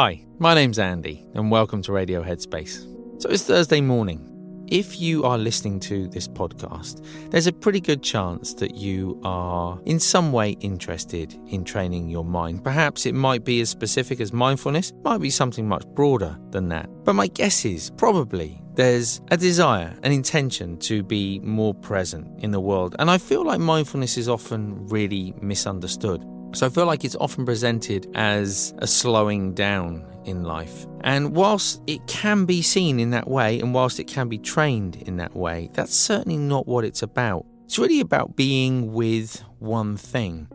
Hi, my name's Andy, and welcome to Radio Headspace. So it's Thursday morning. If you are listening to this podcast, there's a pretty good chance that you are in some way interested in training your mind. Perhaps it might be as specific as mindfulness, might be something much broader than that. But my guess is probably there's a desire, an intention to be more present in the world. And I feel like mindfulness is often really misunderstood. So I feel like it's often presented as a slowing down in life. And whilst it can be seen in that way, and whilst it can be trained in that way, that's certainly not what it's about. It's really about being with one thing.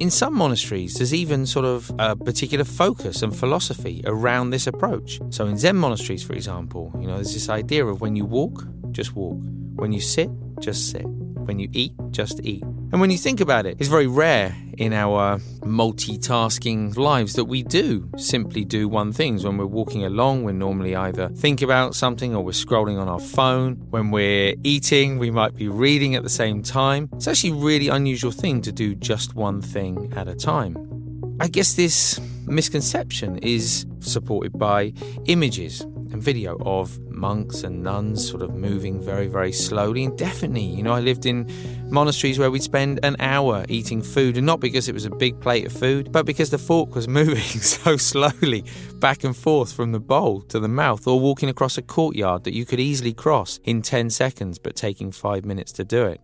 In some monasteries, there's even sort of a particular focus and philosophy around this approach. So, in Zen monasteries, for example, you know, there's this idea of when you walk, just walk. When you sit, just sit. When you eat, just eat. And when you think about it, it's very rare in our multitasking lives that we do simply do one thing. When we're walking along, we're normally either think about something or we're scrolling on our phone. When we're eating, we might be reading at the same time. It's actually a really unusual thing to do just one thing at a time. I guess this misconception is supported by images and video of monks and nuns sort of moving very, very slowly. And definitely, you know, I lived in monasteries where we'd spend an hour eating food, and not because it was a big plate of food, but because the fork was moving so slowly back and forth from the bowl to the mouth, or walking across a courtyard that you could easily cross in 10 seconds, but taking five minutes to do it.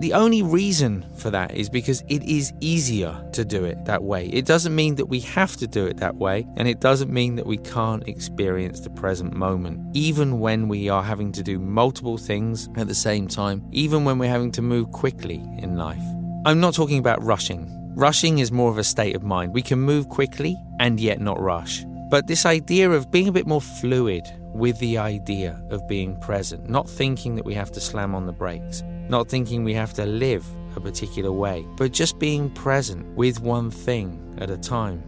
The only reason for that is because it is easier to do it that way. It doesn't mean that we have to do it that way, and it doesn't mean that we can't experience the present moment, even when we are having to do multiple things at the same time, even when we're having to move quickly in life. I'm not talking about rushing. Rushing is more of a state of mind. We can move quickly and yet not rush. But this idea of being a bit more fluid with the idea of being present, not thinking that we have to slam on the brakes, not thinking we have to live a particular way, but just being present with one thing at a time.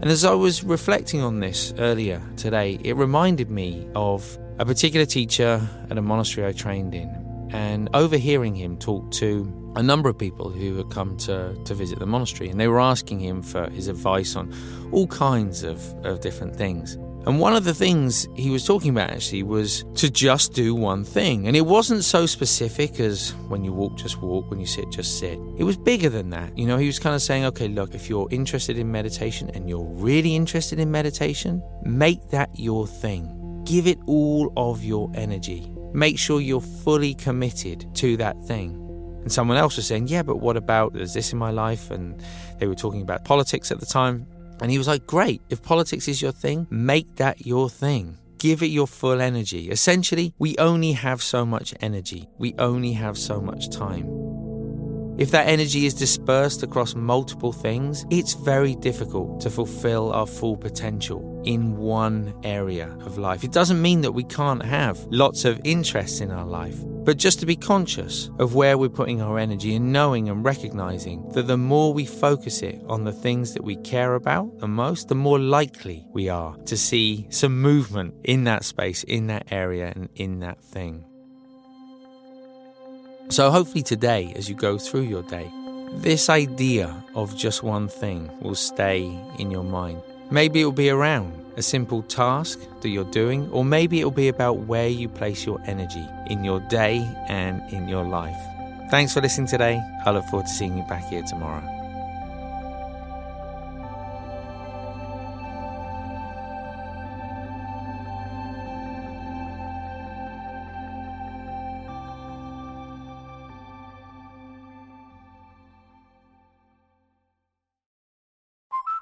And as I was reflecting on this earlier today, it reminded me of a particular teacher at a monastery I trained in, and overhearing him talk to a number of people who had come to, to visit the monastery, and they were asking him for his advice on all kinds of, of different things. And one of the things he was talking about actually was to just do one thing. And it wasn't so specific as when you walk, just walk, when you sit, just sit. It was bigger than that. You know, he was kind of saying, okay, look, if you're interested in meditation and you're really interested in meditation, make that your thing. Give it all of your energy. Make sure you're fully committed to that thing. And someone else was saying, yeah, but what about there's this in my life? And they were talking about politics at the time. And he was like, Great, if politics is your thing, make that your thing. Give it your full energy. Essentially, we only have so much energy, we only have so much time. If that energy is dispersed across multiple things, it's very difficult to fulfill our full potential in one area of life. It doesn't mean that we can't have lots of interests in our life, but just to be conscious of where we're putting our energy and knowing and recognizing that the more we focus it on the things that we care about the most, the more likely we are to see some movement in that space, in that area, and in that thing. So, hopefully, today, as you go through your day, this idea of just one thing will stay in your mind. Maybe it will be around a simple task that you're doing, or maybe it will be about where you place your energy in your day and in your life. Thanks for listening today. I look forward to seeing you back here tomorrow.